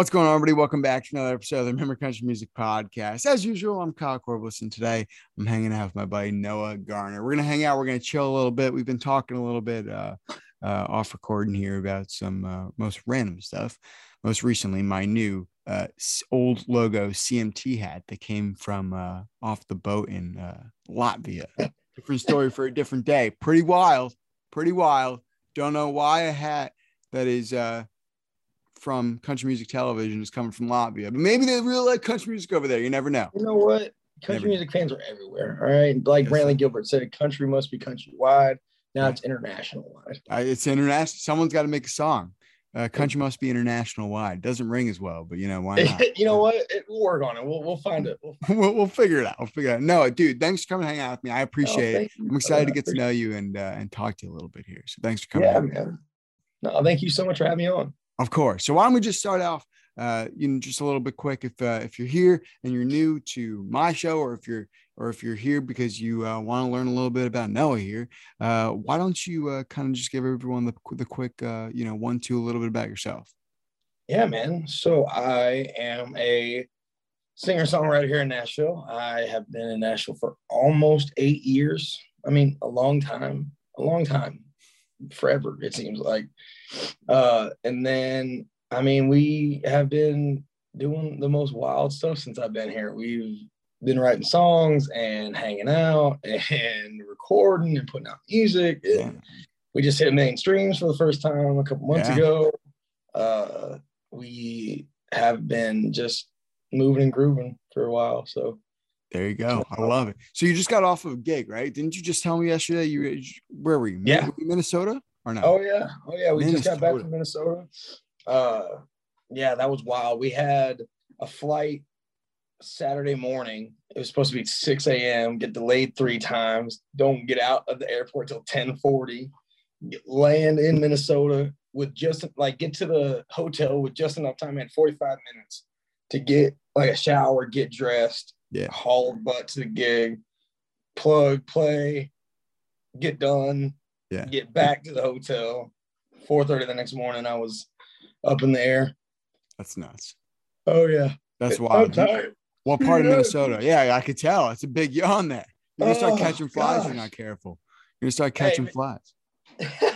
What's going on, everybody? Welcome back to another episode of the Remember Country Music Podcast. As usual, I'm Kyle Corbliss, and today I'm hanging out with my buddy Noah Garner. We're gonna hang out. We're gonna chill a little bit. We've been talking a little bit uh, uh, off recording here about some uh, most random stuff. Most recently, my new uh, old logo CMT hat that came from uh, off the boat in uh, Latvia. Different story for a different day. Pretty wild. Pretty wild. Don't know why a hat that is uh, from country music television is coming from Latvia, but maybe they really like country music over there. You never know. You know what? Country Never- music fans are everywhere. All right. Like Yes, Brantley. Gilbert said, country must be countrywide. Now it's international. I, it's international. Someone's got to make a song. Uh, country must be international wide. Doesn't ring as well, but you know why not? you know what? It, we'll work on it. We'll, we'll find it. We'll we'll, we'll figure it out. We'll figure it out. No, dude, thanks for coming hang out with me. I appreciate it. I'm excited to get to know you and uh, and talk to you a little bit here. So thanks for coming. Yeah, out. man. No, thank you so much for having me on. Of course. So why don't we just start off, uh, you know, just a little bit quick. If uh, if you're here and you're new to my show, or if you're or if you're here because you uh, want to learn a little bit about Noah here, uh, why don't you uh, kind of just give everyone the the quick, uh, you know, one two a little bit about yourself. Yeah, man. So I am a singer songwriter here in Nashville. I have been in Nashville for almost eight years. I mean, a long time, a long time, forever, it seems like. Uh, and then, I mean, we have been doing the most wild stuff since I've been here. We've been writing songs and hanging out and recording and putting out music. And we just hit a million streams for the first time a couple months Yeah. ago. Uh, we have been just moving and grooving for a while. So There you go. I love it. So you just got off of a gig, right? Didn't you just tell me yesterday you were- where were you? Yeah. Were you in Minnesota or no? Oh yeah, oh yeah. We just got back from Minnesota. Uh, yeah, that was wild. We had a flight Saturday morning. It was supposed to be 6 a.m. Get delayed three times. Don't get out of the airport till 10:40. Land in Minnesota with just like get to the hotel with just enough time. I had 45 minutes to get like a shower, get dressed, Yeah. haul butt to the gig, plug, play, get done, Yeah. get back to the hotel. 4:30 the next morning, I was up in the air. That's nuts. Oh yeah, That's I'm wild. What part of Minnesota? Yeah, I could tell. It's a big yawn there. You're gonna start Oh, catching flies if you're not careful. You're gonna start catching man. flies.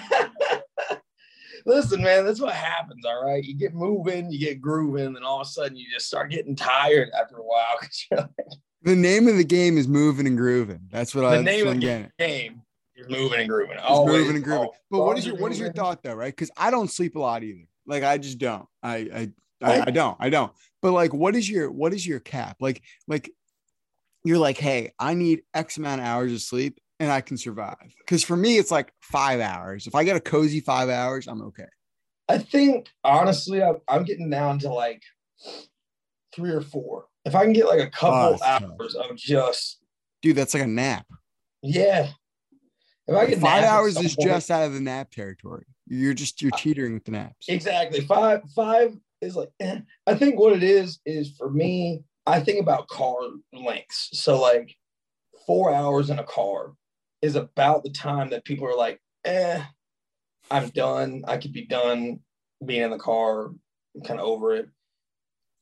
Listen, man, that's what happens. All right, you get moving, you get grooving, and all of a sudden you just start getting tired after a while. like, The name of the game is moving and grooving. That's what The I name of the game, you're moving and grooving. Always, moving and grooving. But what is your what is your thought though, right? Because I don't sleep a lot either. Like I just don't. I I I, I- don't. I don't. But like, what is your what is your cap? Like like you're like, hey, I need X amount of hours of sleep and I can survive. Because for me, it's like five hours. If I get a cozy five hours, I'm okay. I think honestly, I'm, I'm getting down to like three or four. If I can get like a couple oh, tough. hours of just Dude, that's like a nap. yeah. If I get Five hours is just out of the nap territory. You're just you're teetering with the naps. exactly five. Five is like eh. I think what it is is for me. I think about car lengths. So like four hours in a car is about the time that people are like, eh, I'm done. I could be done being in the car. I'm kind of over it.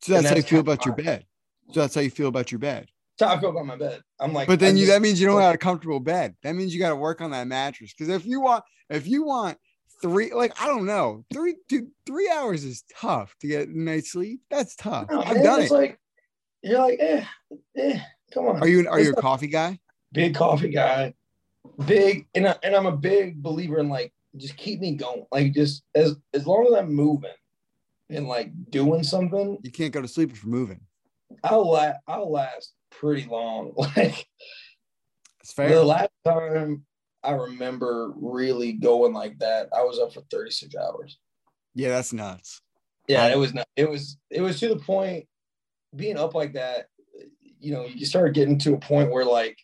So that's and how you feel about your bed. So that's how you feel about your bed. That's how I feel about my bed. I'm like, But then I'm you just- that means you don't have a comfortable bed. That means you got to work on that mattress. Because if you want, if you want three, like I don't know, three, dude, three hours is tough to get a night's sleep. That's tough. No, I've done it's it. like you're like, eh, eh, come on. Are you are It's you a coffee guy? big coffee guy? Big, and I, and I'm a big believer in like just keep me going. Like just as as long as I'm moving and like doing something, You can't go to sleep if you're moving. I'll la- I'll last pretty long. Like It's fair. the last time I remember really going like that, I was up for 36 hours. yeah, that's nuts. Yeah, it was not. It was it was to the point being up like that. You know, you start getting to a point where like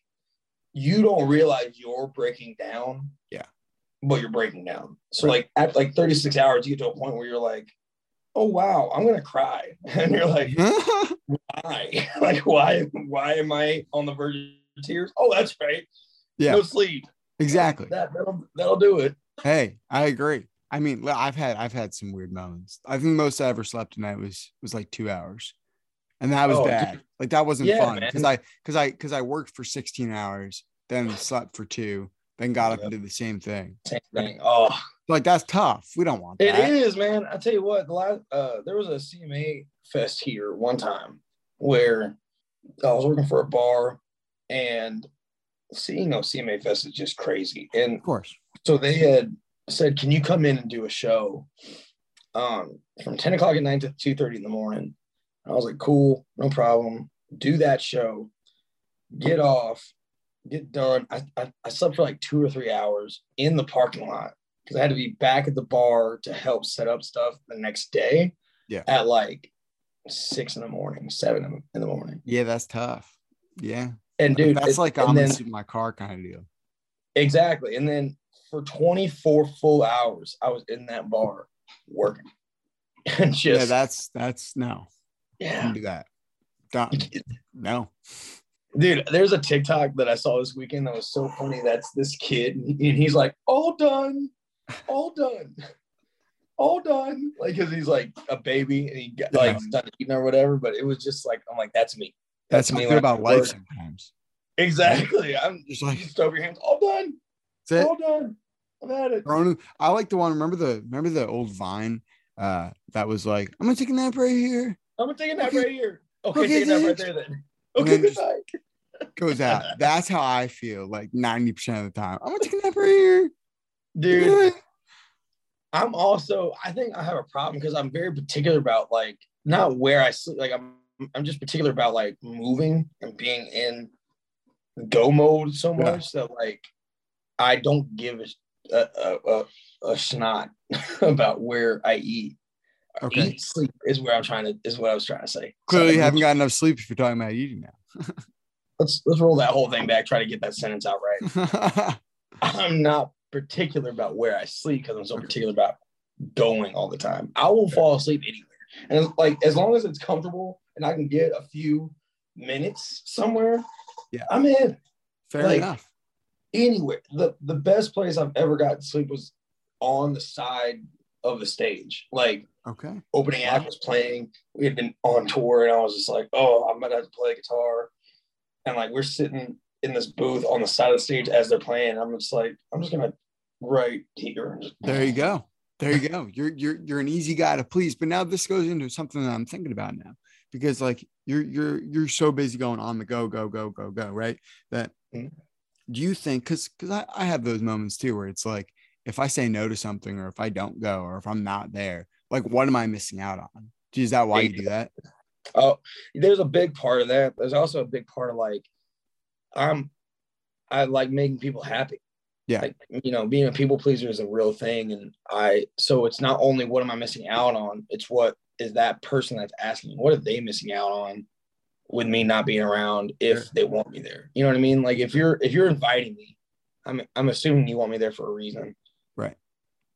you don't realize you're breaking down. Yeah. but you're breaking down. So Right. like at like 36 hours, you get to a point where you're like, oh wow, I'm gonna cry, and you're like, why? like why? Why am I on the verge of tears? Oh, that's right. Yeah. No sleep. Exactly. That that'll that'll do it. Hey, I agree. I mean, I've had I've had some weird moments. I think most I ever slept tonight was was like two hours, and that was Oh, bad. dude. Like that wasn't Yeah, fun because I because I because I worked for sixteen hours, then slept for two, then got up Yep. and did the same thing. Same thing. Oh, Like that's tough. We don't want It that. is, man. I tell you what, the last uh, there was a CMA fest here one time where I was working for a bar, and see, you know, CMA fest is just crazy. And Of course. so they had said, "Can you come in and do a show um, from ten o'clock at night to two thirty in the morning?" I was like, "Cool, no problem. Do that show. Get off, get done." I, I, I slept for like two or three hours in the parking lot because I had to be back at the bar to help set up stuff the next day. Yeah. At like six in the morning, seven in the morning, Yeah, that's tough. Yeah. And dude, that's it- like I'm then- in my car kind of deal. Exactly. And then for 24 full hours, I was in that bar working. And just, yeah, that's that's no. yeah. Do that. Don't no. Dude, there's a TikTok that I saw this weekend that was so funny. That's this kid, and he's like, all done, all done, all done. Like, because he's like a baby and he got like Yeah. done eating or whatever. But it was just like, I'm like, that's me. That's how I me feel about life work. sometimes. Exactly. I'm Just like- just over your hands, all done, That's it. all done. I've had it. Throwing- I like the one. Remember the remember the old Vine uh that was like, I'm gonna take a nap right here. I'm gonna take a nap Okay. right here. Okay, Okay, take a nap right there then. Okay, good night. Goes out. That's how I feel like 90% of the time. I'm gonna take a nap right here. Dude, I'm also I think I have a problem because I'm very particular about like not where I sleep. Like I'm I'm just particular about like moving and being in go mode so Yeah. much that like I don't give a a, a, a snot about where I eat. Okay. Eat sleep is where I'm trying to is what I was trying to say. Clearly, you haven't got enough sleep if you're talking about eating now. let's let's roll that whole thing back. Try to get that sentence out right. I'm not particular about where I sleep because I'm so particular about going all the time. I will fall asleep anywhere. And like as long as it's comfortable and I can get a few minutes somewhere, Yeah. I'm in Fair Like- enough. anywhere. The the best place I've ever got to sleep was on the side of the stage. Like Okay. opening act was playing. We had been on tour and I was just like, oh, I'm gonna have to play guitar. And like we're sitting in this booth on the side of the stage as they're playing. I'm just like, I'm just gonna right here. There you go. There you go. You're you're you're an easy guy to please. But now this goes into something that I'm thinking about now because like you're you're you're so busy going on the go go go go go right that Mhm. do you think because because I, I have those moments too where it's like if I say no to something or if I don't go or if I'm not there like what am I missing out on? Is that why you do that? Oh, there's a big part of that. There's also a big part of like, I'm, I like making people happy. Yeah. Like, you know, being a people pleaser is a real thing. And I, so it's not only what am I missing out on, it's what is that person that's asking, what are they missing out on with me not being around if Sure. they want me there? You know what I mean? Like if you're, if you're inviting me, I'm, I'm assuming you want me there for a reason. Right.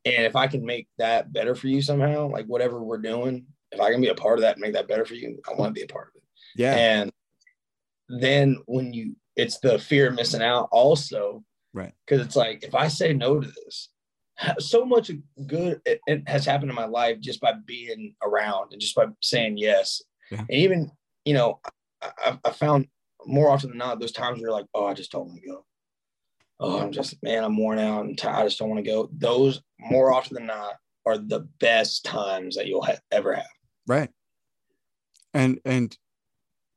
And if I can make that better for you somehow, like whatever we're doing, if I can be a part of that and make that better for you, I want to be a part of it. Yeah. And then when you, it's the fear of missing out also, Right. Because it's like if I say no to this, so much good it, has happened in my life just by being around and just by saying yes. Yeah. And even you know, I, I- I found more often than not those times where you're like, oh, I just don't want to go. Oh, I'm just man, I'm worn out and tired. I just don't want to go. Those more often than not are the best times that you'll ha- ever have. Right. And and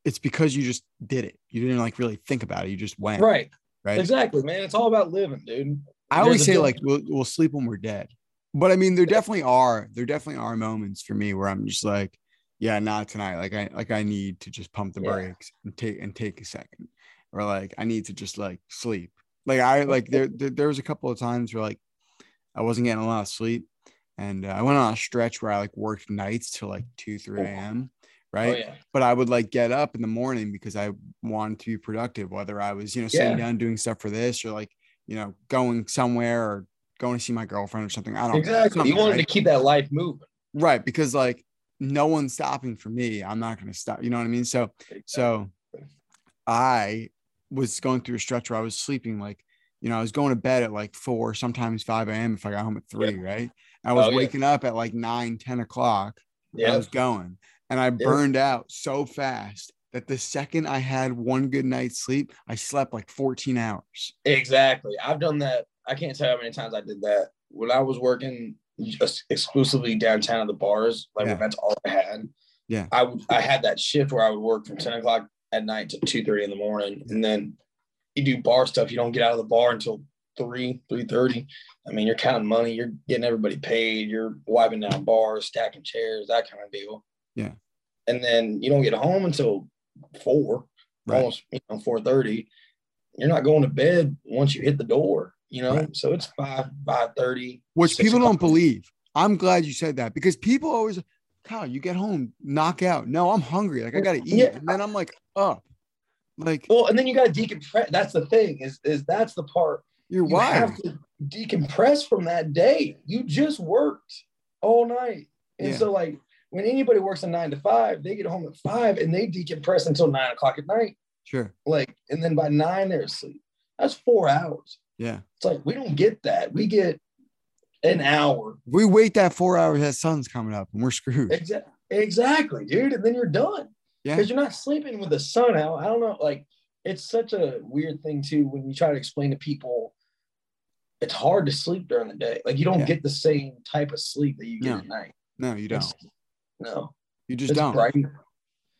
it's because you just did it. You didn't like really think about it. You just went. Right. Right. Exactly, man. It's all about living, dude. I always say like we'll, we'll sleep when we're dead. But I mean, there definitely are there definitely are moments for me where I'm just like, yeah, not tonight. Like I like I need to just pump the Yeah. brakes and take and take a second, or like I need to just like sleep. Like I like there there, there was a couple of times where like I wasn't getting a lot of sleep, and uh, I went on a stretch where I like worked nights till like two three a.m. Right, Oh yeah. but I would like get up in the morning because I wanted to be productive, whether I was, you know, sitting Yeah. down doing stuff for this or like, you know, going somewhere or going to see my girlfriend or something. I don't know. Exactly. You wanted right? to keep that life moving. right. Because like no one's stopping for me. I'm not going to stop. You know what I mean? So, so I was going through a stretch where I was sleeping like you know, I was going to bed at like four, sometimes 5 a.m. if I got home at three, Yeah. right? I was Oh, yeah. waking up at like 9, 10 o'clock. I was going and I burned out so fast that the second I had one good night's sleep, I slept like 14 hours. Exactly. I've done that. I can't tell you how many times I did that. When I was working just exclusively downtown at the bars, like Yeah. that's all I had. Yeah. I would I had that shift where I would work from 10 o'clock at night to 2 30 in the morning. And then you do bar stuff. You don't get out of the bar until 3, three thirty. I mean, you're counting money, you're getting everybody paid, you're wiping down bars, stacking chairs, that kind of deal. Yeah. And then you don't get home until four, Right. almost you know, 4 30 you're not going to bed once you hit the door, you know. Right. So it's five, five thirty. which people don't believe. I'm glad you said that because people always, Kyle, you get home, knock out. No, I'm hungry. Like I gotta eat. Yeah. And then I'm like, up. Like Well, and then you got to decompress. That's the thing. Is is that's the part you're you have to decompress from that day. You just worked all night, and Yeah. so like when anybody works a nine to five, they get home at five and they decompress until nine o'clock at night. Sure. Like, and then by nine they're asleep. That's four hours. Yeah. It's like we don't get that. We get an hour we wait that four hours, that sun's coming up and we're screwed. Exactly, exactly, dude. And then you're done. Yeah. Because you're not sleeping with the sun out. I don't know. Like, it's such a weird thing too when you try to explain to people. It's hard to sleep during the day. Like you don't Yeah. get the same type of sleep that you get No. at night. No, you don't. It's- no, You just it's don't. bright.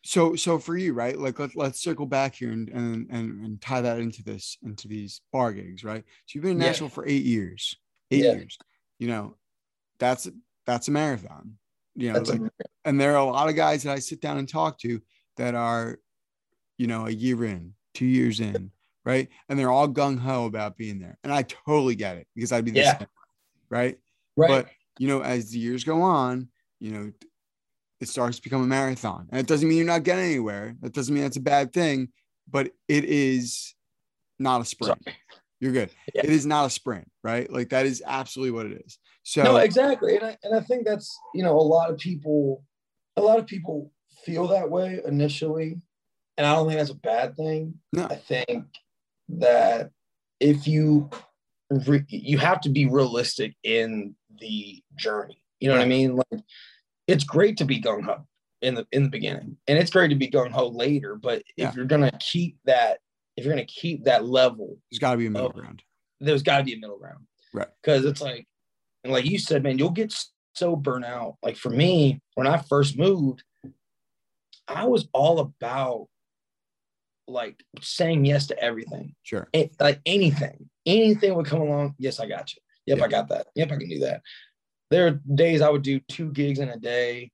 So so for you, right? Like let, let's circle back here and, and and and tie that into this into these bar gigs, right? So you've been in Yeah. Nashville for eight years. Eight Yeah. years. You know, that's that's a marathon. You know, like, and there are a lot of guys that I sit down and talk to that are, you know, a year in, two years in, right? And they're all gung ho about being there. And I totally get it because I'd be the Yeah. same, right? right. But you know, as the years go on, you know, it starts to become a marathon. And it doesn't mean you're not getting anywhere. That doesn't mean that's a bad thing, but it is not a sprint. Sorry. You're good. Yeah. It is not a sprint, right? Like that is absolutely what it is. So no, exactly. And I, and I think that's, you know, a lot of people, a lot of people feel that way initially. And I don't think that's a bad thing. No. I think that if you, re- you have to be realistic in the journey. You know what I mean? Like it's great to be gung ho in the, in the beginning and it's great to be gung ho later. But Yeah. if you're going to keep that, if you're going to keep that level there's got to be a middle Oh. ground. there's got to be a middle ground. Right. Because it's like, and like you said, man, you'll get so burnt out. Like for me, when I first moved, I was all about like saying yes to everything. Sure. A- like anything, anything would come along. Yes, I got you. Yep, Yeah. I got that. Yep, I can do that. There are days I would do two gigs in a day,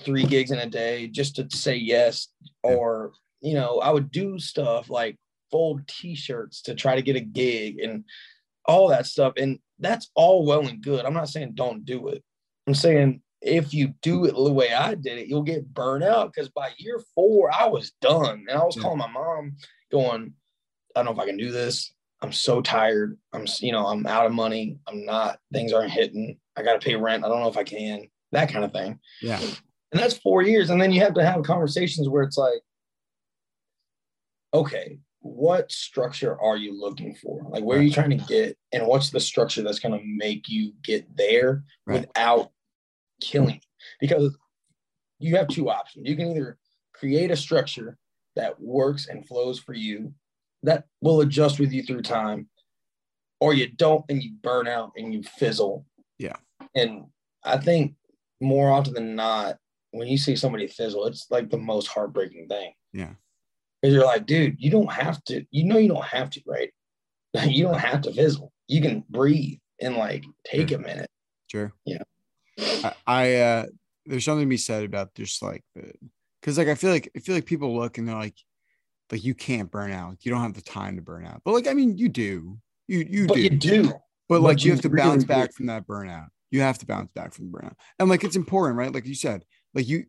three gigs in a day just to say yes. Or, you know, I would do stuff like fold t-shirts to try to get a gig and all that stuff. And that's all well and good. I'm not saying don't do it. I'm saying if you do it the way I did it, you'll get burned out. Because by year four, I was done. And I was calling my mom, going, I don't know if I can do this. I'm so tired. I'm, you know, I'm out of money. I'm not, things aren't hitting. I got to pay rent. I don't know if I can, that kind of thing. Yeah. And that's four years. And then you have to have conversations where it's like, okay, what structure are you looking for? Like, where are you trying to get? And what's the structure that's going to make you get there Right. without killing? Because you have two options. You can either create a structure that works and flows for you that will adjust with you through time, or you don't and you burn out and you fizzle. Yeah. And I think more often than not, when you see somebody fizzle, it's like the most heartbreaking thing. Yeah. Because you're like, dude, you don't have to, you know, you don't have to, right? you don't have to fizzle. You can breathe and like take a minute. Sure. Yeah. I, I uh there's something to be said about just like the because like I feel like I feel like people look and they're like like you can't burn out. You don't have the time to burn out. But like I mean you do. You you but do. you do. but but like you you have to really bounce do. back from that burnout. You have to bounce back from the burnout. And like it's important, right? Like you said, like you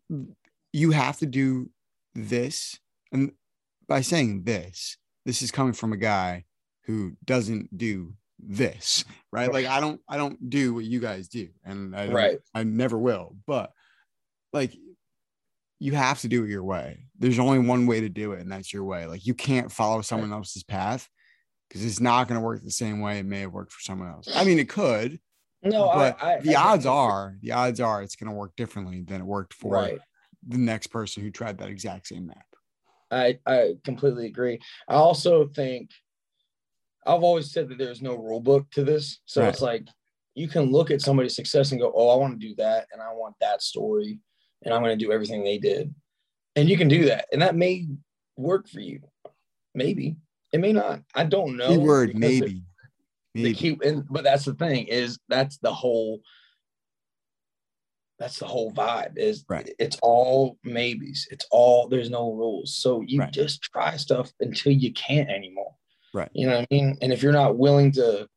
you have to do this. And by saying this, this is coming from a guy who doesn't do this, right? Like I don't I don't do what you guys do. And I Right. I never will. But like you have to do it your way. There's only one way to do it, and that's your way. Like you can't follow someone else's path because it's not going to work the same way it may have worked for someone else. I mean, it could. No, but I, I, the I odds are the odds are it's going to work differently than it worked for right. the next person who tried that exact same map. I I completely agree. I also think I've always said that there's no rule book to this, so Right. it's like you can look at somebody's success and go, "Oh, I want to do that, and I want that story, and I'm going to do everything they did," and you can do that, and that may work for you. Maybe it may not. I don't know. Keyword maybe. The, key, and but that's the thing is that's the whole. That's the whole vibe. Is Right. it's all maybes. It's all there's no rules. So you Right. just try stuff until you can't anymore. Right. You know what I mean? And if you're not willing to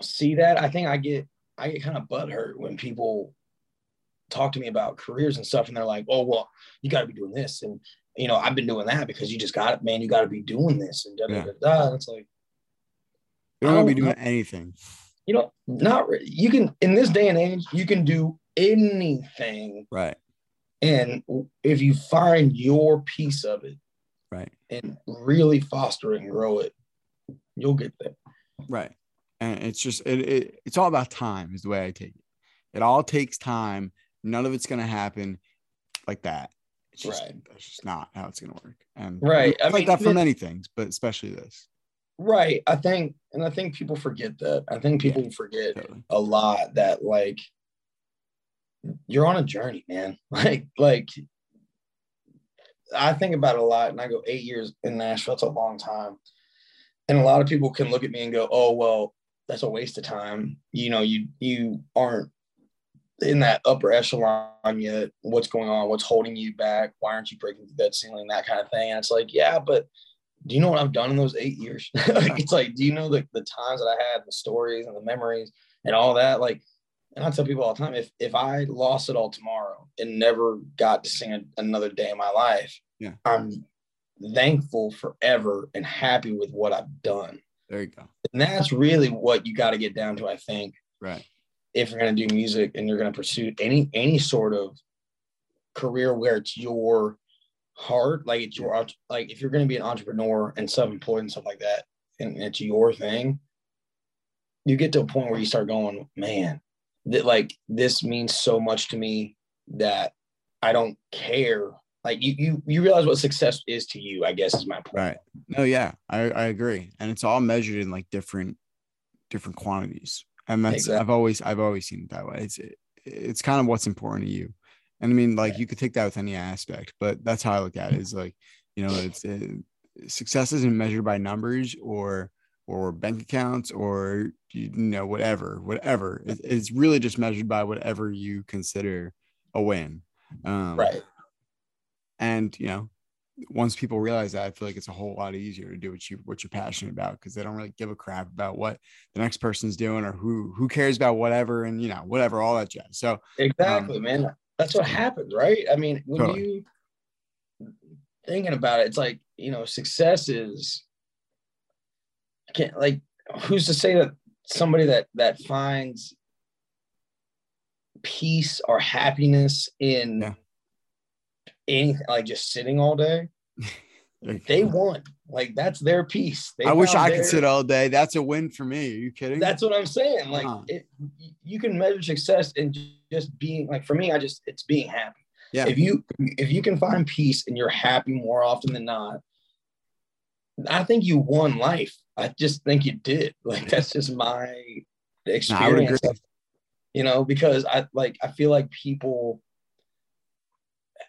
see that, I think I get I get kind of butthurt when people talk to me about careers and stuff, and they're like, "Oh, well, you got to be doing this," and you know, I've been doing that because you just got it, man. You got to be doing this, and da da Yeah. da da. And it's like, You don't want to be oh, doing anything. you know, not you can in this day and age, you can do anything, Right. and if you find your piece of it Right. and really foster and grow it, you'll get there. Right. And it's just it, it it's all about time is the way I take it. It all takes time. None of it's gonna happen like that. It's just Right. that's just not how it's gonna work. And Right. I like mean, that for many things, but especially this. Right. I think, and I think people forget that. I think people forget Totally. a lot that like you're on a journey, man. Like, like I think about it a lot and I go eight years in Nashville, it's a long time. And a lot of people can look at me and go, oh, well, that's a waste of time. You know, you you aren't in that upper echelon yet. What's going on? What's holding you back? Why aren't you breaking through that ceiling? That kind of thing. And it's like, yeah, but do you know what I've done in those eight years? like, uh-huh. it's like, do you know the, the times that I had, the stories and the memories and all that? Like, and I tell people all the time, if if I lost it all tomorrow and never got to sing a, another day in my life, Yeah. I'm thankful forever and happy with what I've done. There you go. And that's really what you got to get down to, I think, Right. if you're going to do music and you're going to pursue any any sort of career where it's your heart, like it's your like if you're going to be an entrepreneur and self-employed and stuff like that, and it's your thing, you get to a point where you start going, man, that like this means so much to me that I don't care. Like you you you realize what success is to you, I guess is my point. Right. No, yeah, I, I agree. And it's all measured in like different different quantities. And that's Exactly. I've always I've always seen it that way. It's it's kind of what's important to you. And I mean, like you could take that with any aspect, but that's how I look at it. Is like, you know, it's uh success isn't measured by numbers or or bank accounts or you know whatever whatever. It, it's really just measured by whatever you consider a win. Um, Right. and you know once people realize that i feel like it's a whole lot easier to do what you what you're passionate about because they don't really give a crap about what the next person's doing or who who cares about whatever and you know whatever all that jazz so Exactly, man. That's what happens, right? I mean, when Totally. you thinking about it, it's like you know, success is. I can't like who's to say that somebody that that finds peace or happiness in Yeah. anything like just sitting all day they won like that's their piece. they i wish i their- could sit all day that's a win for me are you kidding that's what I'm saying. Like Uh-huh. it, you can measure success in just being like for me, I just it's being happy. Yeah. If you if you can find peace and you're happy more often than not, I think you won life. I just think you did. Like that's just my No, i would experience. agree You know, because I like I feel like people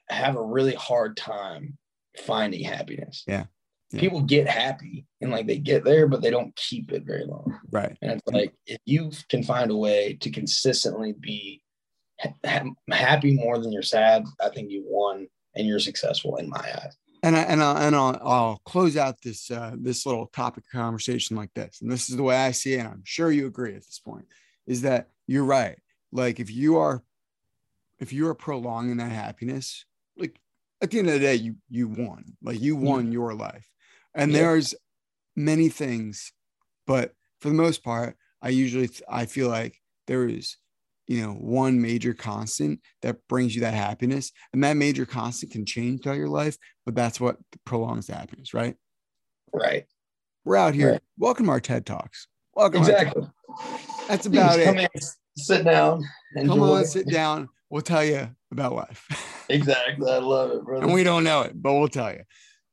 have a really hard time finding happiness. Yeah. Yeah. People get happy and like they get there, but they don't keep it very long. right And it's like if you can find a way to consistently be ha- ha- happy more than you're sad, I think you won and you're successful in my eyes. and I and I'll, and I'll, I'll close out this uh, this little topic conversation like this, and this is the way I see it. And I'm sure you agree at this point. Is that you're right? Like if you are, if you are prolonging that happiness, at the end of the day, you you won. Like you won your life, and Yeah. there's many things, but for the most part, I usually I feel like there is you know one major constant that brings you that happiness and that major constant can change throughout your life but that's what prolongs the happiness right Right. We're out here. Right. Welcome to our TED Talks. Welcome. Exactly. That's about it Come in, sit down. Come on, sit down. We'll tell you about life. Exactly. I love it, brother. and we don't know it, but we'll tell you.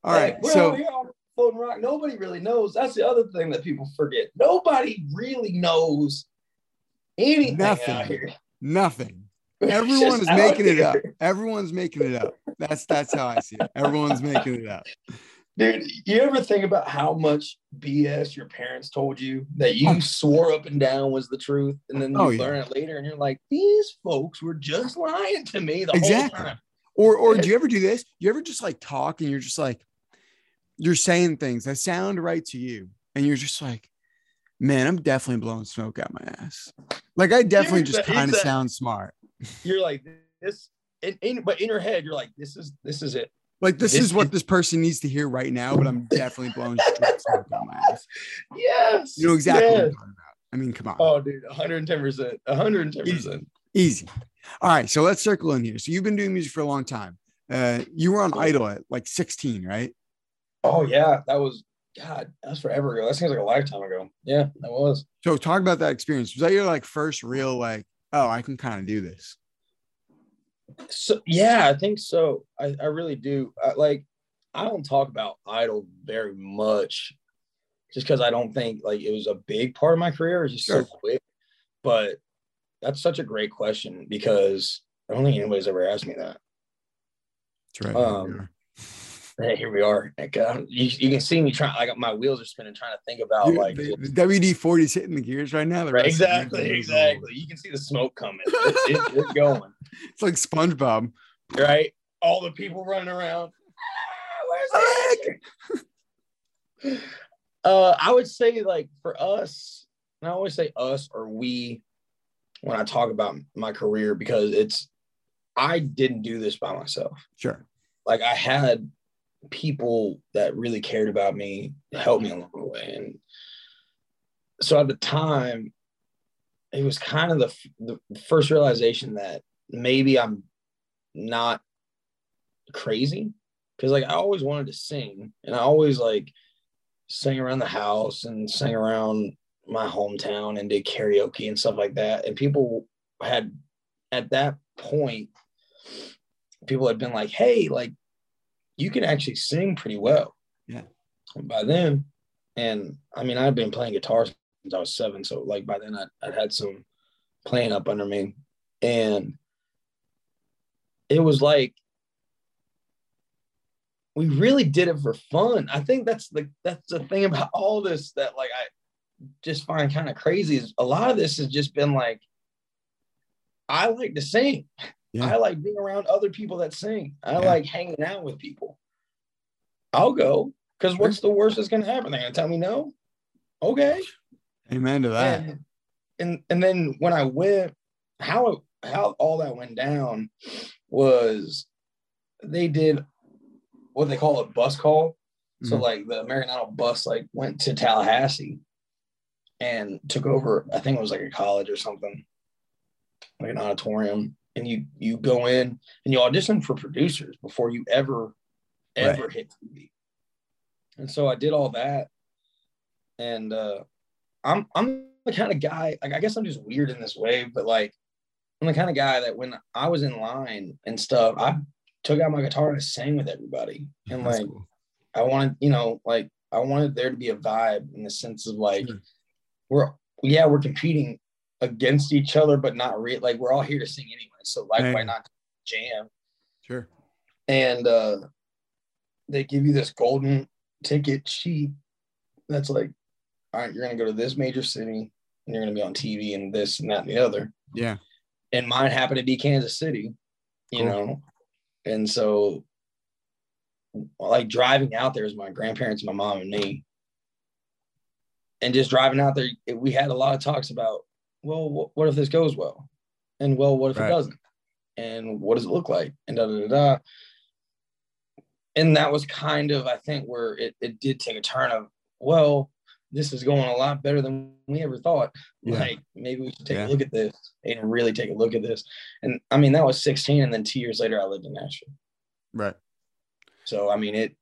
All Hey, right. we're So here on Floating Rock. Nobody really knows. That's the other thing that people forget. Nobody really knows anything Nothing. out here. nothing. Everyone is making it up. Everyone's making it up. That's that's how I see it. Everyone's making it up. Dude, you ever think about how much BS your parents told you that you Oh. swore up and down was the truth, and then oh, you Oh, yeah. learn it later, and you're like, these folks were just lying to me the Exactly. whole time. Or or do you ever do this? You ever just like talk and you're just like you're saying things that sound right to you, and you're just like, man, I'm definitely blowing smoke out my ass. Like I definitely just kind of sound smart. You're like this, in, in, but in your head, you're like, this is this is it. Like this, This is what is- this person needs to hear right now, but I'm definitely blowing straight smoke my ass. Yes. You know exactly what I'm talking about. I mean, come on. Oh, dude, 110 percent, 110 percent. Easy. All right, so let's circle in here. So you've been doing music for a long time. Uh, you were on Idol at like 16, right? Oh yeah, that was God. That was forever ago. That seems like a lifetime ago. Yeah, that was. So talk about that experience. Was that your like first real like, oh, I can kind of do this? So yeah, I think so. I, I really do. I, like, I don't talk about Idol very much, just because I don't think like it was a big part of my career. It's just Sure. so quick. But that's such a great question because I don't think anybody's ever asked me that. That's right. Um, here we are. Like, uh, you, you can see me trying. Like my wheels are spinning, trying to think about Dude, like. WD 40 is hitting the gears right now. Right, exactly, exactly. You can see the smoke coming. It's, it's, it's going. It's like SpongeBob. right? All the people running around. "Ah, where's the egg?" uh, I would say like for us, and I always say us or we when I talk about my career because it's I didn't do this by myself. Sure. Like I had people that really cared about me helped me along the way, and so at the time, it was kind of the the first realization that maybe I'm not crazy because like I always wanted to sing and I always like sang around the house and sang around my hometown and did karaoke and stuff like that. And people had at that point people had been like hey like you can actually sing pretty well Yeah. by then and I mean I've been playing guitar since I was seven so like by then I, I'd had some playing up under me and it was like we really did it for fun. I think that's the that's the thing about all this that like I just find kind of crazy is a lot of this has just been like I like to sing. Yeah. I like being around other people that sing. I Yeah. like hanging out with people. I'll go because what's the worst that's gonna happen? They're gonna tell me no. Okay. Amen to that. And, and and then when I went, how it, how all that went down was they did what they call a bus call. So Mhm. like the American Idol bus like went to Tallahassee and took over. I think it was like a college or something, like an auditorium. And you you go in and you audition for producers before you ever ever hit TV. And so I did all that, and uh, I'm I'm the kind of guy like I guess I'm just weird in this way, but like I'm the kind of guy that when I was in line and stuff, I took out my guitar and I sang with everybody, and That's like cool. I wanted, you know, like I wanted there to be a vibe in the sense of like Sure. we're yeah we're competing against each other, but not real. Like we're all here to sing anyway, so like why not jam? Sure. And uh, they give you this golden ticket sheet that's like, all right, you're gonna go to this major city and you're gonna be on TV and this and that and the other. Yeah. And mine happened to be Kansas City, you Cool. know, and so like driving out there is my grandparents, my mom, and me. And just driving out there, we had a lot of talks about, well, what if this goes well? And well, what if Right. it doesn't? And what does it look like? And da da da da. And that was kind of, I think, where it, it did take a turn of, well, this is going a lot better than we ever thought. Yeah. Like maybe we should take Yeah. a look at this and really take a look at this. And I mean, that was 16. And then two years later, I lived in Nashville. Right. So, I mean, it.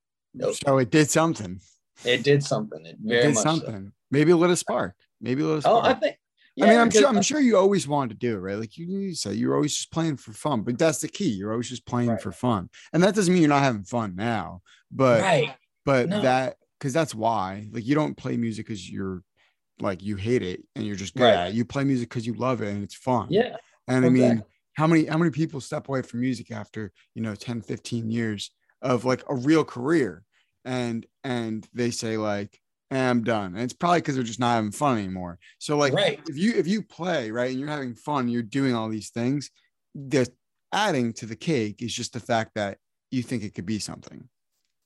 So it did something. It did something. It very it did much something. So. Maybe a little spark. Maybe a little Oh. I think. I mean, I'm sure. I'm sure you always wanted to do it, right? Like you, you said, you're always just playing for fun. But that's the key. You're always just playing Right. for fun, and that doesn't mean you're not having fun now. But right. but No. that because that's why. Like you don't play music because you're like you hate it and you're just good Right. at it. You play music because you love it and it's fun. Yeah. And I mean, how many how many people step away from music after you know 10, 15 years of like a real career, and and they say like. "Eh, I'm done. And it's probably because they're just not having fun anymore. So like right. if you if you play right and you're having fun you're doing all these things the adding to the cake is just the fact that you think it could be something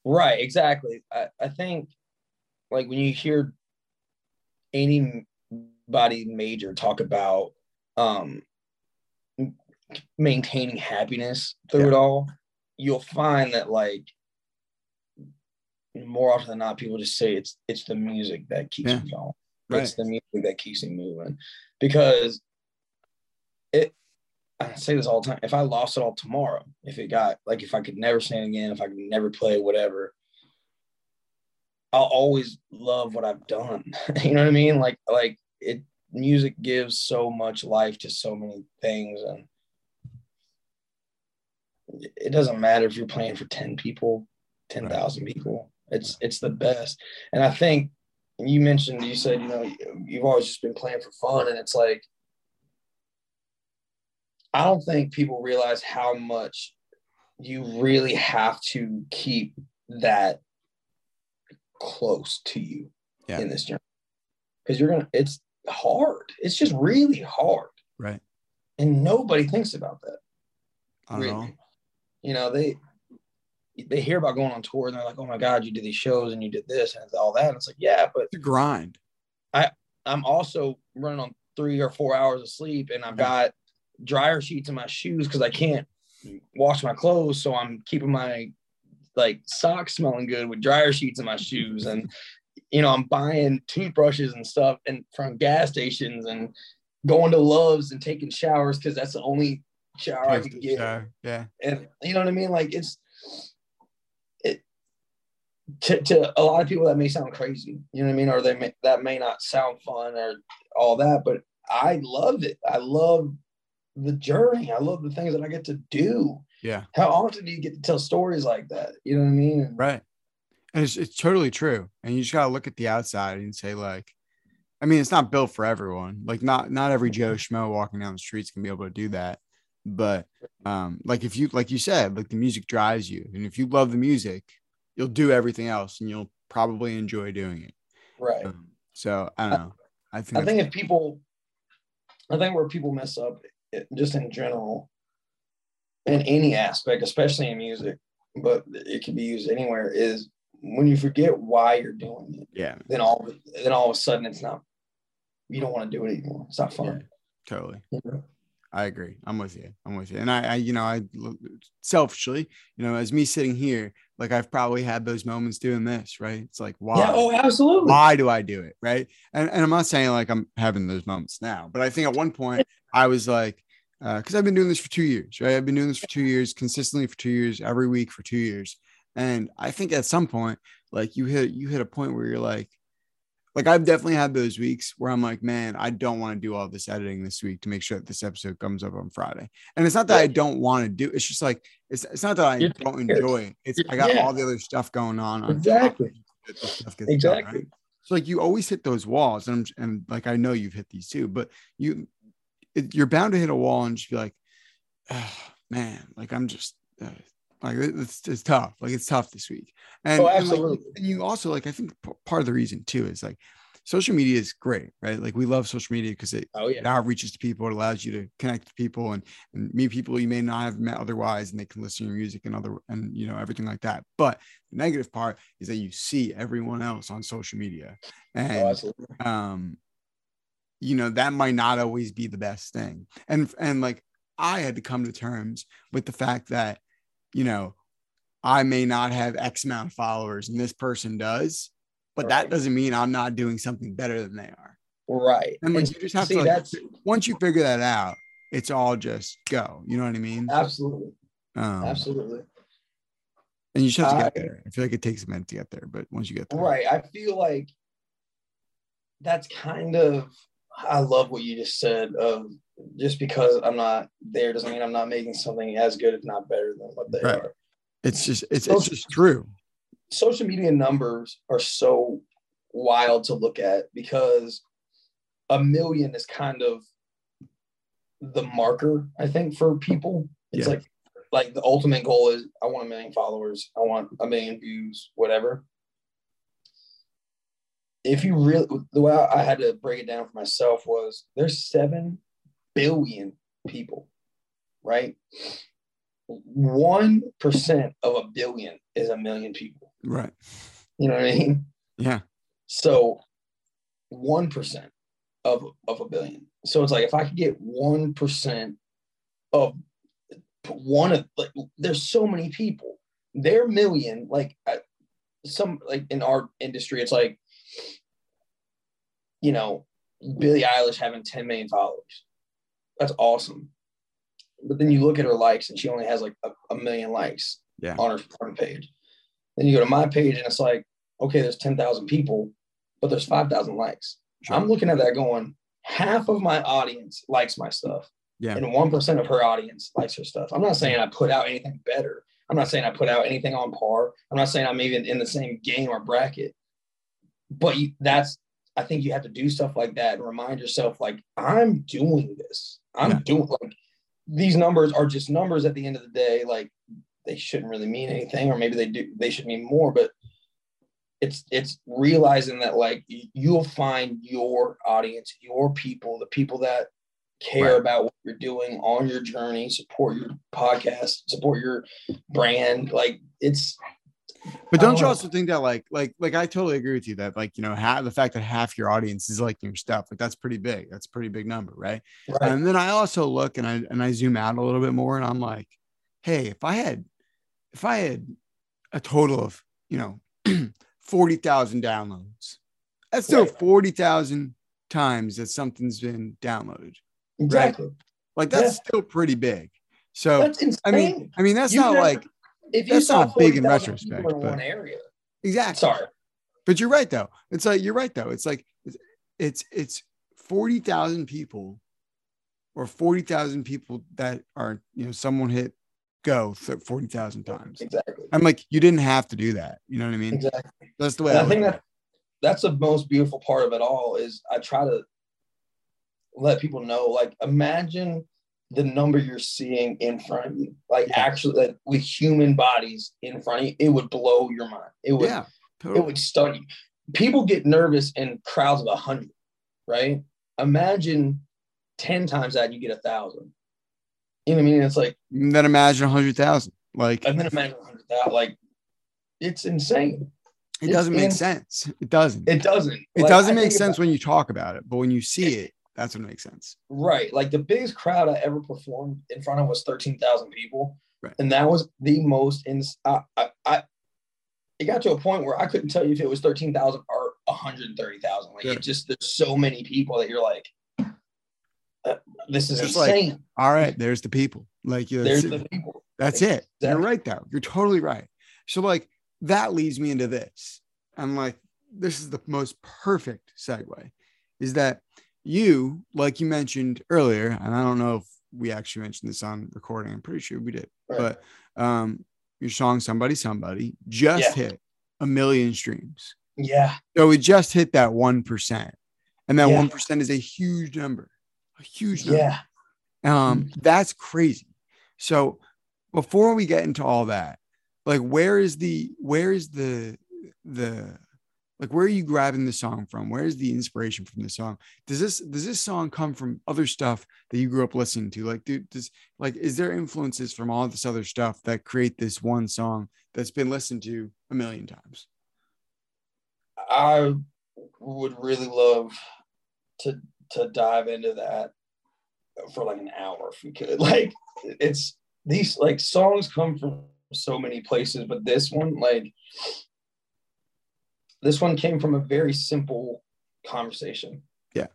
Right, exactly. I, I think like when you hear anybody major talk about um maintaining happiness through Yeah. it all, you'll find that like more often than not, people just say it's it's the music that keeps Yeah. me going. right It's the music that keeps me moving. Because it I say this all the time. If I lost it all tomorrow, if it got like if I could never sing again, if I could never play, whatever, I'll always love what I've done. you know what I mean? Like like it music gives so much life to so many things and it doesn't matter if you're playing for 10 people, 10,000 people. It's it's the best. And I think you mentioned you said, you know, you've always just been playing for fun and it's like I don't think people realize how much you really have to keep that close to you Yeah. in this journey. Because you're gonna it's hard. It's just really hard. right And nobody thinks about that. i don't know You know, they they hear about going on tour and they're like, oh my God, you did these shows and you did this and all that. And it's like, yeah, but a grind I I'm also running on three or four hours of sleep and I've got dryer sheets in my shoes because I can't wash my clothes. So I'm keeping my like socks smelling good with dryer sheets in my shoes. And you know, I'm buying toothbrushes and stuff and from gas stations and going to Love's and taking showers because that's the only shower I can get So, yeah and you know what I mean? Like it's it to, to a lot of people that may sound crazy, you know what I mean, or they may that may not sound fun or all that, but I love it. I love the journey. I love the things that I get to do. yeah How often do you get to tell stories like that? You know what I mean? Right and it's, it's totally true and you just gotta look at the outside and say like i mean it's not built for everyone like not not every joe schmo walking down the streets can be able to do that but um like if you like you said like the music drives you and if you love the music you'll do everything else and you'll probably enjoy doing it Right. Um, so i don't know i think, I think if people, I think where people mess up, it, just in general, in any aspect, especially in music, but it can be used anywhere, is when you forget why you're doing it. yeah Then all, then all of a sudden, it's not. You don't want to do it anymore. It's not fun. totally you know? I agree. I'm with you. I'm with you. And I, I, you know, I selfishly, you know, as me sitting here, like I've probably had those moments doing this, right? It's like, why? Yeah. Oh, absolutely. why do I do it? Right. And, and I'm not saying like I'm having those moments now, but I think at one point I was like, uh, because I've been doing this for two years, right? I've been doing this for two years, consistently for two years, every week for two years. And I think at some point, like you hit you hit a point where you're like, like I've definitely had those weeks where I'm like, man, I don't want to do all this editing this week to make sure that this episode comes up on Friday. And it's not that I don't want to do it's just like it's it's not that I don't enjoy it. It's I got Yeah. all the other stuff going on. on Exactly. gets done, right? Exactly. So like you always hit those walls, and I'm, and like I know you've hit these too, but you it, you're bound to hit a wall and just be like, oh, man, like I'm just uh, like it's it's tough. Like it's tough this week. And, Oh, and, like, absolutely. and you also like I think part of the reason too is like social media is great, right? Like we love social media because it Oh it yeah. outreaches to people. It allows you to connect to people and, and meet people you may not have met otherwise, and they can listen to your music and other and you know everything like that. But the negative part is that you see everyone else on social media, Oh, and absolutely. um, you know that might not always be the best thing. And and like I had to come to terms with the fact that you know I may not have X amount of followers, and this person does, but that doesn't mean I'm not doing something better than they are. Right. And like And you just have see, to like, that's once you figure that out, it's all just go. You know what I mean? absolutely, Um, absolutely. And you just have to get I- there. I feel like it takes a minute to get there, but once you get there, Right. I feel like that's kind of I love what you just said of just because I'm not there doesn't mean I'm not making something as good, if not better than what they Right. are. it's just it's, So- it's just true. Social media numbers are so wild to look at because a million is kind of the marker, I think, for people. It's Yeah. like like the ultimate goal is I want a million followers, I want a million views, whatever. If you really the way I had to break it down for myself was there's seven billion people, right? One percent of a billion is a million people. Right. You know what I mean? Yeah. So one percent of of a billion. So it's like if I could get one percent of one of like, there's so many people. Their million, like uh, some like in our industry, it's like you know Billie Eilish having 10 million followers. That's awesome. But then you look at her likes, and she only has like a, a million likes Yeah. on her front page. Then you go to my page, and it's like, okay, there's 10,000 people, but there's 5,000 likes. Sure. I'm looking at that going, half of my audience likes my stuff, Yeah. and 1% of her audience likes her stuff. I'm not saying I put out anything better. I'm not saying I put out anything on par. I'm not saying I'm even in the same game or bracket. But that's, I think you have to do stuff like that and remind yourself, like, I'm doing this. I'm Yeah. doing, like, these numbers are just numbers at the end of the day. Like, they shouldn't really mean anything, or maybe they do, they should mean more, but it's it's realizing that like you'll find your audience, your people, the people that care Right. about what you're doing on your journey, support your podcast, support your brand. Like it's But don't you Oh. also think that like like like I totally agree with you that like you know half the fact that half your audience is liking your stuff like that's pretty big that's a pretty big number right? right. and then I also look and I and I zoom out a little bit more and I'm like hey if I had if I had a total of you know forty thousand downloads that's still Right. forty thousand times that something's been downloaded exactly. like that's Yeah. still pretty big so. I mean I mean that's You not could- like if you that's saw not big in retrospect, in but- one area, exactly sorry, But you're right though. It's like you're right though. It's like it's it's, it's forty thousand people, or forty thousand people that are you know someone hit go forty thousand times. exactly, I'm like you didn't have to do that. You know what I mean? exactly. That's the way I, I think that that's the most beautiful part of it all is I try to let people know, like, imagine the number you're seeing in front of you, like Yeah. actually like with human bodies in front of you, it would blow your mind. It it. would Yeah, it would stun you. People get nervous in crowds of a hundred, right? Imagine 10 times that and you get a thousand. You know what I mean? It's like, then imagine a hundred thousand. Like and then imagine a hundred thousand. Like, it's insane. it it's doesn't make sense. It doesn't. It, It doesn't. Like, doesn't make sense when you talk about it, but when you see it, that's what makes sense. Right. Like the biggest crowd I ever performed in front of was 13,000 people. Right. And that was the most in I, I, I it got to a point where I couldn't tell you if it was 13,000 or 130,000. Like Yeah. it just there's so many people that you're like uh, this is Just like. All right, there's the people. Like you know, there's the people. That's it. You're right though. You're totally right. So like that leads me into this. I'm like, this is the most perfect segue. Is that you, like you mentioned earlier, and I don't know if we actually mentioned this on recording. I'm pretty sure we did, Right. but um your song Somebody Somebody just Yeah. hit a million streams. Yeah. So it just hit that one percent. And that Yeah. one is a huge number. A huge number. Yeah. Um, that's crazy. So before we get into all that, like where is the where is the the like where are you grabbing the song from? Where is the inspiration from the song? Does this does this song come from other stuff that you grew up listening to? Like, dude, does like is there influences from all this other stuff that create this one song that's been listened to a million times? I would really love to to dive into that for like an hour if we could. Like it's these like songs come from so many places, but this one, like this one came from a very simple conversation. Yeah.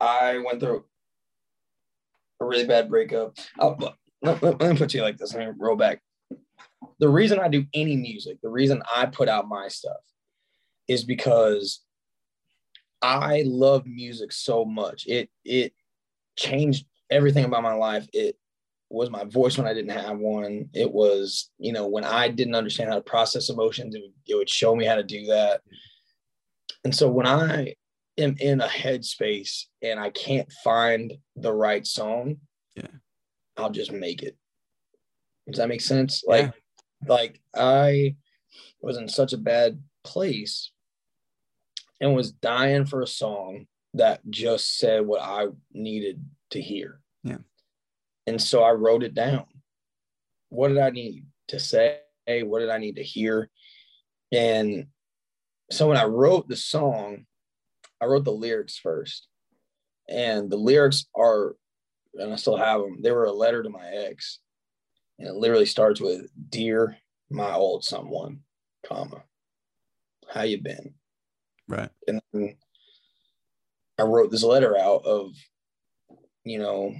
I went through a really bad breakup. Oh, I'll, let, let- let me put you like this. Let me roll back. the reason I do any music, the reason I put out my stuff is because I love music so much. It it changed everything about my life. It was my voice when I didn't have one. It was, you know, when I didn't understand how to process emotions, it would, it would show me how to do that. And so when I am in a headspace and I can't find the right song, Yeah. I'll just make it. Does that make sense? Like, like I was in such a bad place and was dying for a song that just said what I needed to hear. Yeah. And so I wrote it down. What did I need to say? What did I need to hear? And so when I wrote the song, I wrote the lyrics first. And the lyrics are, and I still have them, they were a letter to my ex. And it literally starts with Dear my old someone, comma, how you been? Right. and then I wrote this letter out of, you know,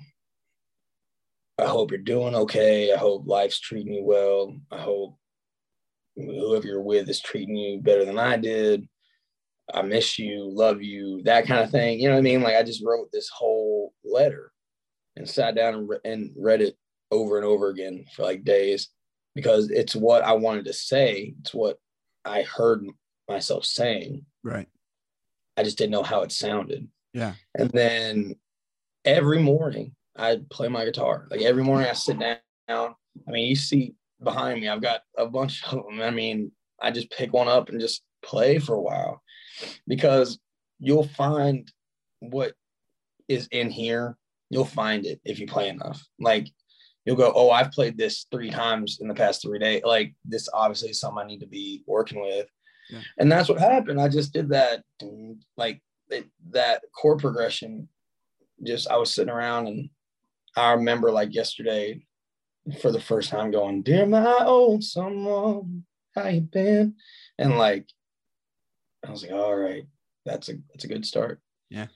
I hope you're doing okay. I hope life's treating you well. I hope whoever you're with is treating you better than I did. I miss you, love you, that kind of thing. You know what I mean? Like I just wrote this whole letter and sat down and, re- and read it over and over again for like days because it's what I wanted to say. It's what I heard myself saying. Right. I just didn't know how it sounded. Yeah. And then every morning I'd play my guitar. Like every morning I sit down. I mean, you see behind me, I've got a bunch of them. I mean, I just pick one up and just play for a while because you'll find what is in here. You'll find it if you play enough. Like you'll go, oh, I've played this three times in the past three days. Like this obviously is something I need to be working with. Yeah. And that's what happened. I just did that, like it, that chord progression. Just I was sitting around and I remember like yesterday for the first time going, Dear my old someone, how you been? And like I was like, all right, that's a that's a good start. Yeah.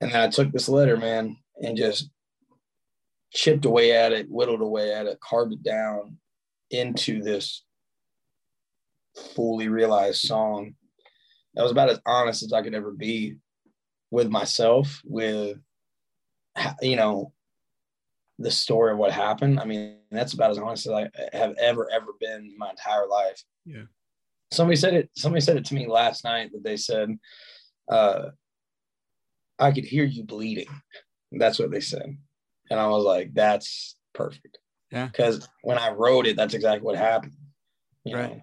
And then I took this letter, man, and just chipped away at it, whittled away at it, carved it down into this fully realized song. That was about as honest as I could ever be with myself, with you know, the story of what happened. I mean, that's about as honest as I have ever, ever been my entire life. Yeah. Somebody said it, somebody said it to me last night that they said, uh, I could hear you bleeding. That's what they said. And I was like, that's perfect. Yeah. Because when I wrote it, that's exactly what happened. You Right. know?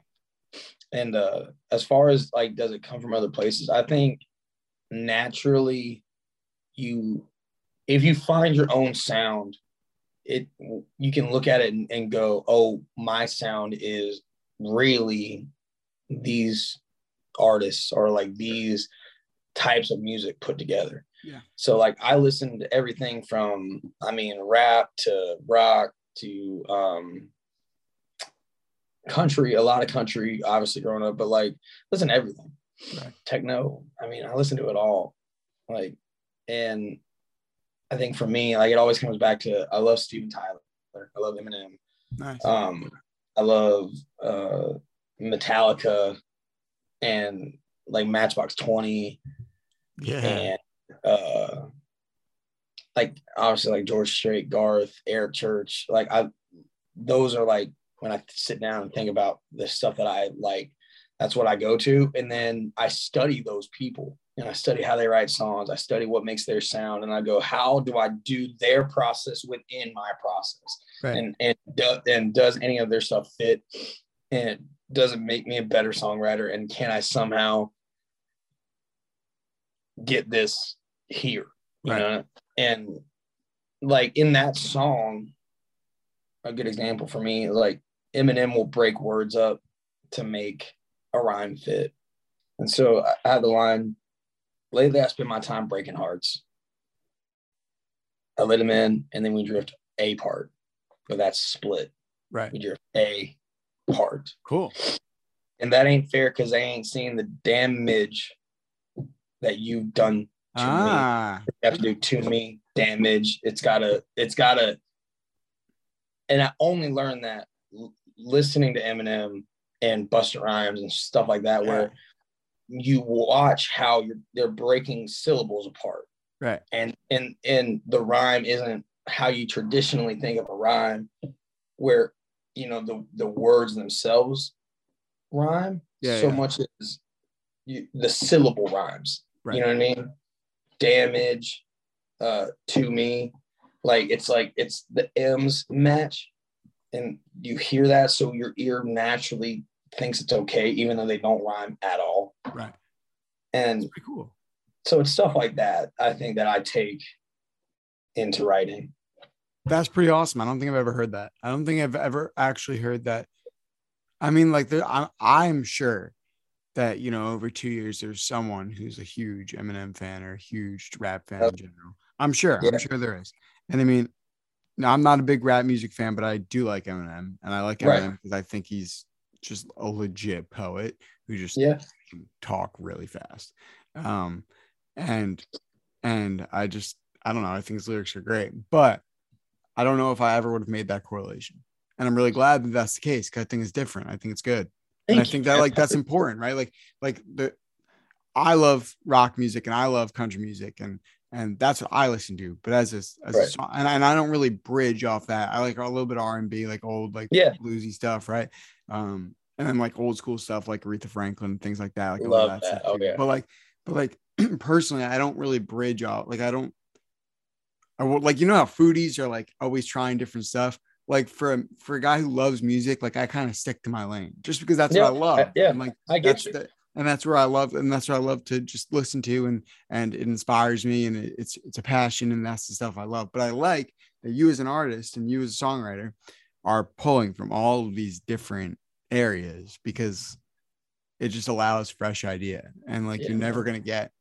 And uh, as far as like, does it come from other places? I think naturally you, if you find your own sound, it you can look at it and, and go, oh, my sound is really these artists or like these types of music put together. Yeah. So like I listen to everything from I mean rap to rock to um country, a lot of country obviously growing up, but like listen to everything. Right. Techno. I mean, I listen to it all. Like and I think for me, like it always comes back to I love Steven Tyler. I love Eminem. Nice. Um, I love uh, Metallica and like Matchbox 20 yeah. and uh, like obviously like George Strait, Garth, Eric Church. Like I, those are like when I sit down and think about the stuff that I like, that's what I go to. And then I study those people and I study how they write songs. I study what makes their sound, and I go, how do I do their process within my process? Right. And and do, and does any of their stuff fit? And does it make me a better songwriter? And can I somehow get this here? You Right. know, and like in that song, a good example for me is like Eminem will break words up to make a rhyme fit. And so I had the line, lately I spend my time breaking hearts. I let him in and then we drift a part, but that's split. right. We drift a part. Cool. And that ain't fair because they ain't seen the damage that you've done to me. Ah. You have to do to me damage. It's gotta, it's gotta, and I only learned that listening to Eminem and Busta Rhymes and stuff like that, Yeah. where you watch how you're, they're breaking syllables apart, Right. and and and the rhyme isn't how you traditionally think of a rhyme, where you know the the words themselves rhyme Yeah, so yeah. much as you, the syllable rhymes. Right. You know what I mean? Damage, uh, to me, like it's like it's the M's match, and you hear that, so your ear naturally thinks it's okay, even though they don't rhyme at all. Right. And Pretty cool. so it's stuff like that. I think that I take into writing. That's pretty awesome. I don't think I've ever heard that. I don't think I've ever actually heard that. I mean, like, there, I'm, I'm sure that you know, over two years, there's someone who's a huge Eminem fan or a huge rap fan in general. I'm sure. I'm sure there is. And I mean, no, I'm not a big rap music fan, but I do like Eminem, and I like Right. Eminem because I think he's just a legit poet who just Yeah. talk really fast. Um, and and I just I don't know. I think his lyrics are great, but I don't know if I ever would have made that correlation. And I'm really glad that that's the case because I think it's different. I think it's good, and I think you. that like that's important, right? Like like the I love rock music and I love country music and and that's what I listen to. But as a, as a song, and, I, and I don't really bridge off that. I like a little bit R and B, like old like Yeah. bluesy stuff, right? Um, and then like old school stuff like Aretha Franklin and things like that. Like Love that that. Oh, yeah. But like, but like personally, I don't really bridge out. Like I don't. I would like you know how foodies are like always trying different stuff. Like for a, for a guy who loves music, like I kind of stick to my lane just because that's Yeah, what I love. I- yeah, And, like I get you. the, and that's where I love and that's what I love to just listen to and and it inspires me and it, it's it's a passion and that's the stuff I love. But I like that you as an artist and you as a songwriter are pulling from all of these different areas because it just allows fresh idea and like you're never gonna get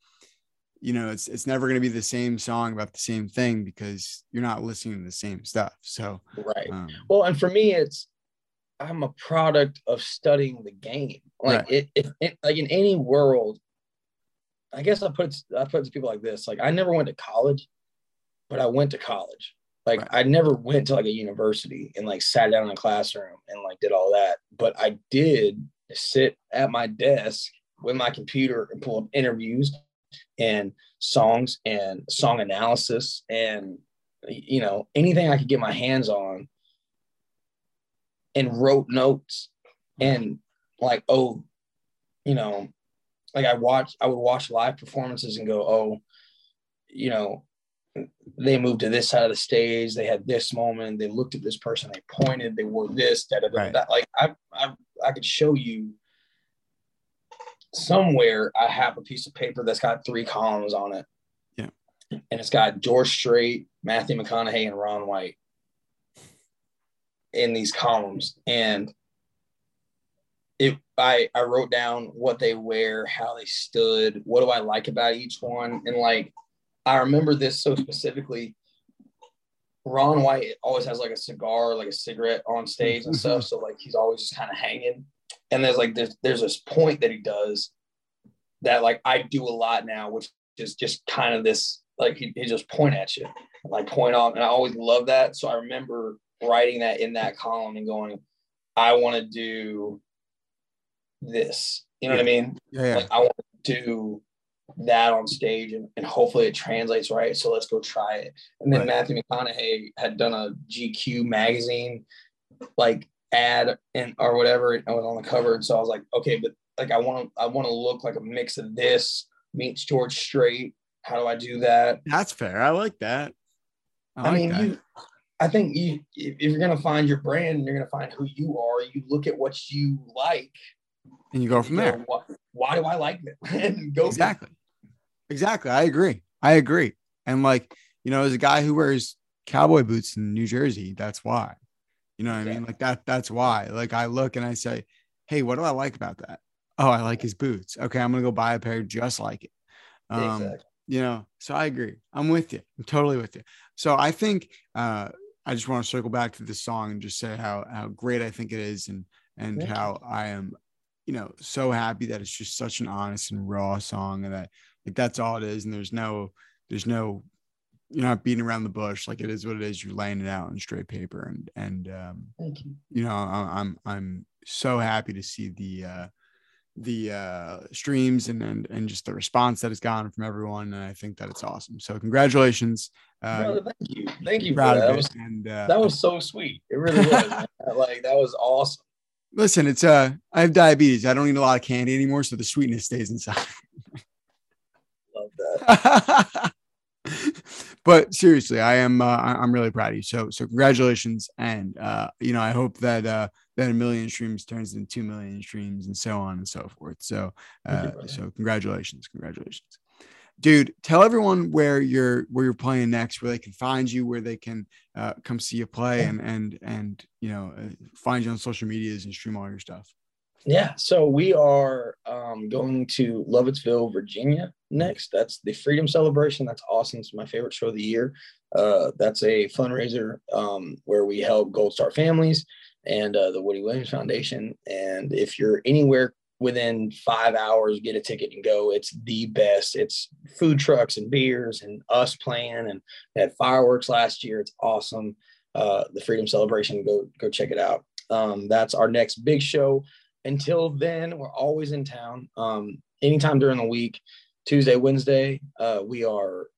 you know it's it's never gonna be the same song about the same thing because you're not listening to the same stuff. So Right. um, Well, and for me, it's I'm a product of studying the game. Like Right. it, it, it, like in any world, I guess I put I put it to people like this. Like I never went to college, but I went to college. Like Right. I never went to like a university and like sat down in a classroom and like did all that. But I did sit at my desk with my computer and pull up interviews and songs and song analysis and you know anything I could get my hands on and wrote notes and like oh you know like i watched i would watch live performances and go oh you know they moved to this side of the stage. They had this moment. They looked at this person. They pointed. They wore this da, da, da, Right. like I, I i could show you somewhere i have a piece of paper that's got three columns on it. Yeah. and it's got george strait matthew mcconaughey and ron white in these columns and it I I wrote down what they wear, how they stood, what do I like about each one, and like I remember this so specifically. Ron White always has like a cigar, like a cigarette on stage and stuff, so like he's always just kind of hanging. And there's like there's there's this point that he does that like I do a lot now, which is just kind of this like he, he just point at you, like point off, and I always love that. So I remember writing that in that column and going, I want to do this. You know what I mean? yeah, yeah. Like I want to do that on stage and, and hopefully it translates right. So let's go try it. And then Right. Matthew McConaughey had done a GQ magazine like ad and or whatever. and I was on the cover. And so I was like, okay, but like I want to I want to look like a mix of this meets George Strait. How do I do that? That's fair. I like that. I, I, like mean, that. you, I think you, if you're gonna find your brand, and you're gonna find who you are. You look at what you like, and you go from you there. know, why, why do I like them? and go Exactly. Exactly. I agree. I agree. And like, you know, as a guy who wears cowboy boots in New Jersey, that's why. You know what I mean? Like that, that's why. Like I look and I say, Hey, what do I like about that? Oh, I like his boots. Okay, I'm gonna go buy a pair just like it. Um, Exactly. you know, so I agree. I'm with you. I'm totally with you. So I think uh I just want to circle back to this song and just say how how great I think it is and and Thank you. how I am, you know, so happy that it's just such an honest and raw song and that like that's all it is and there's no there's no you're not beating around the bush. Like it is what it is. You're laying it out on straight paper, and and um, Thank you. you know I'm I'm so happy to see the uh, the uh, streams and, and and just the response that has gotten from everyone, and I think that it's awesome. So congratulations. Uh, Brother, thank you. Thank you. For proud that. of That it. was, and uh, that was so sweet. It really was. like that was awesome. listen, it's uh I have diabetes. I don't eat a lot of candy anymore, so the sweetness stays inside. Love that. but seriously, I am uh, I'm really proud of you. So so congratulations, and uh, you know I hope that uh, that a million streams turns into two million streams, and so on and so forth. So Thank you, uh, so congratulations, congratulations, dude. Tell everyone where you're where you're playing next, where they can find you, where they can uh, come see you play, and and and you know uh, find you on social medias and stream all your stuff. Yeah, so we are um, going to Lovettsville, Virginia next. That's the Freedom Celebration. That's awesome. It's my favorite show of the year. Uh, that's a fundraiser um, where we help Gold Star families and uh, the Woody Williams Foundation. And if you're anywhere within five hours, get a ticket and go. It's the best. It's food trucks and beers and us playing. And we had fireworks last year. It's awesome. Uh, the Freedom Celebration. Go go check it out. Um, that's our next big show until then, we're always in town. Um, anytime during the week, Tuesday, Wednesday, uh, we are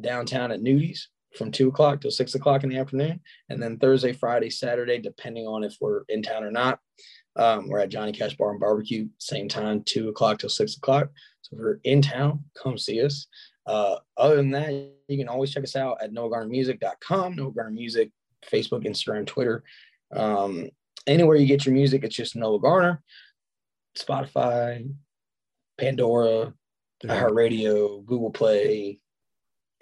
downtown at Nudies from two o'clock till six o'clock in the afternoon. And then Thursday, Friday, Saturday, depending on if we're in town or not, um, we're at Johnny Cash Bar and Barbecue, same time, two o'clock till six o'clock. So if you're in town, come see us. Uh, other than that, you can always check us out at noahgarnermusic.com, Noah Garner Music, Facebook, Instagram, Twitter. Um, anywhere you get your music, it's just Noah Garner, Spotify, Pandora, iHeartRadio, Google Play,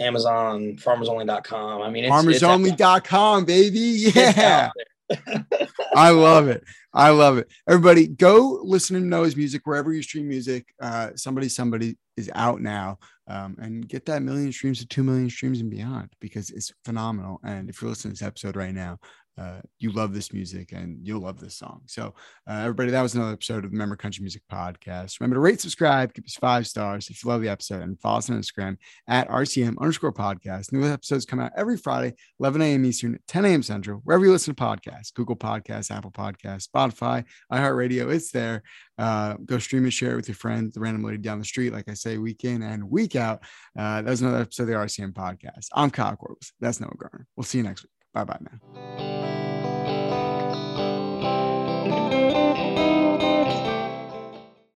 Amazon, farmersonly.com. I mean, it's, it's Farmersonly.com, baby. it's Yeah. I love it. I love it. Everybody, go listen to Noah's music wherever you stream music. Uh, somebody, somebody is out now, um, and get that million streams to two million streams and beyond because it's phenomenal. And if you're listening to this episode right now, uh, you love this music and you'll love this song. So, uh, everybody, that was another episode of the Member Country Music Podcast. Remember to rate, subscribe, give us five stars if you love the episode, and follow us on Instagram at RCM underscore podcast. New episodes come out every Friday, 11 a.m. Eastern, 10 a.m. Central, wherever you listen to podcasts, Google Podcasts, Apple Podcasts, Spotify, iHeartRadio. It's there. Uh, go stream and share it with your friends, the random lady down the street, like I say, week in and week out. Uh, that was another episode of the RCM podcast. I'm Kyle Corbliss. That's Noah Garner. We'll see you next week. Bye bye now.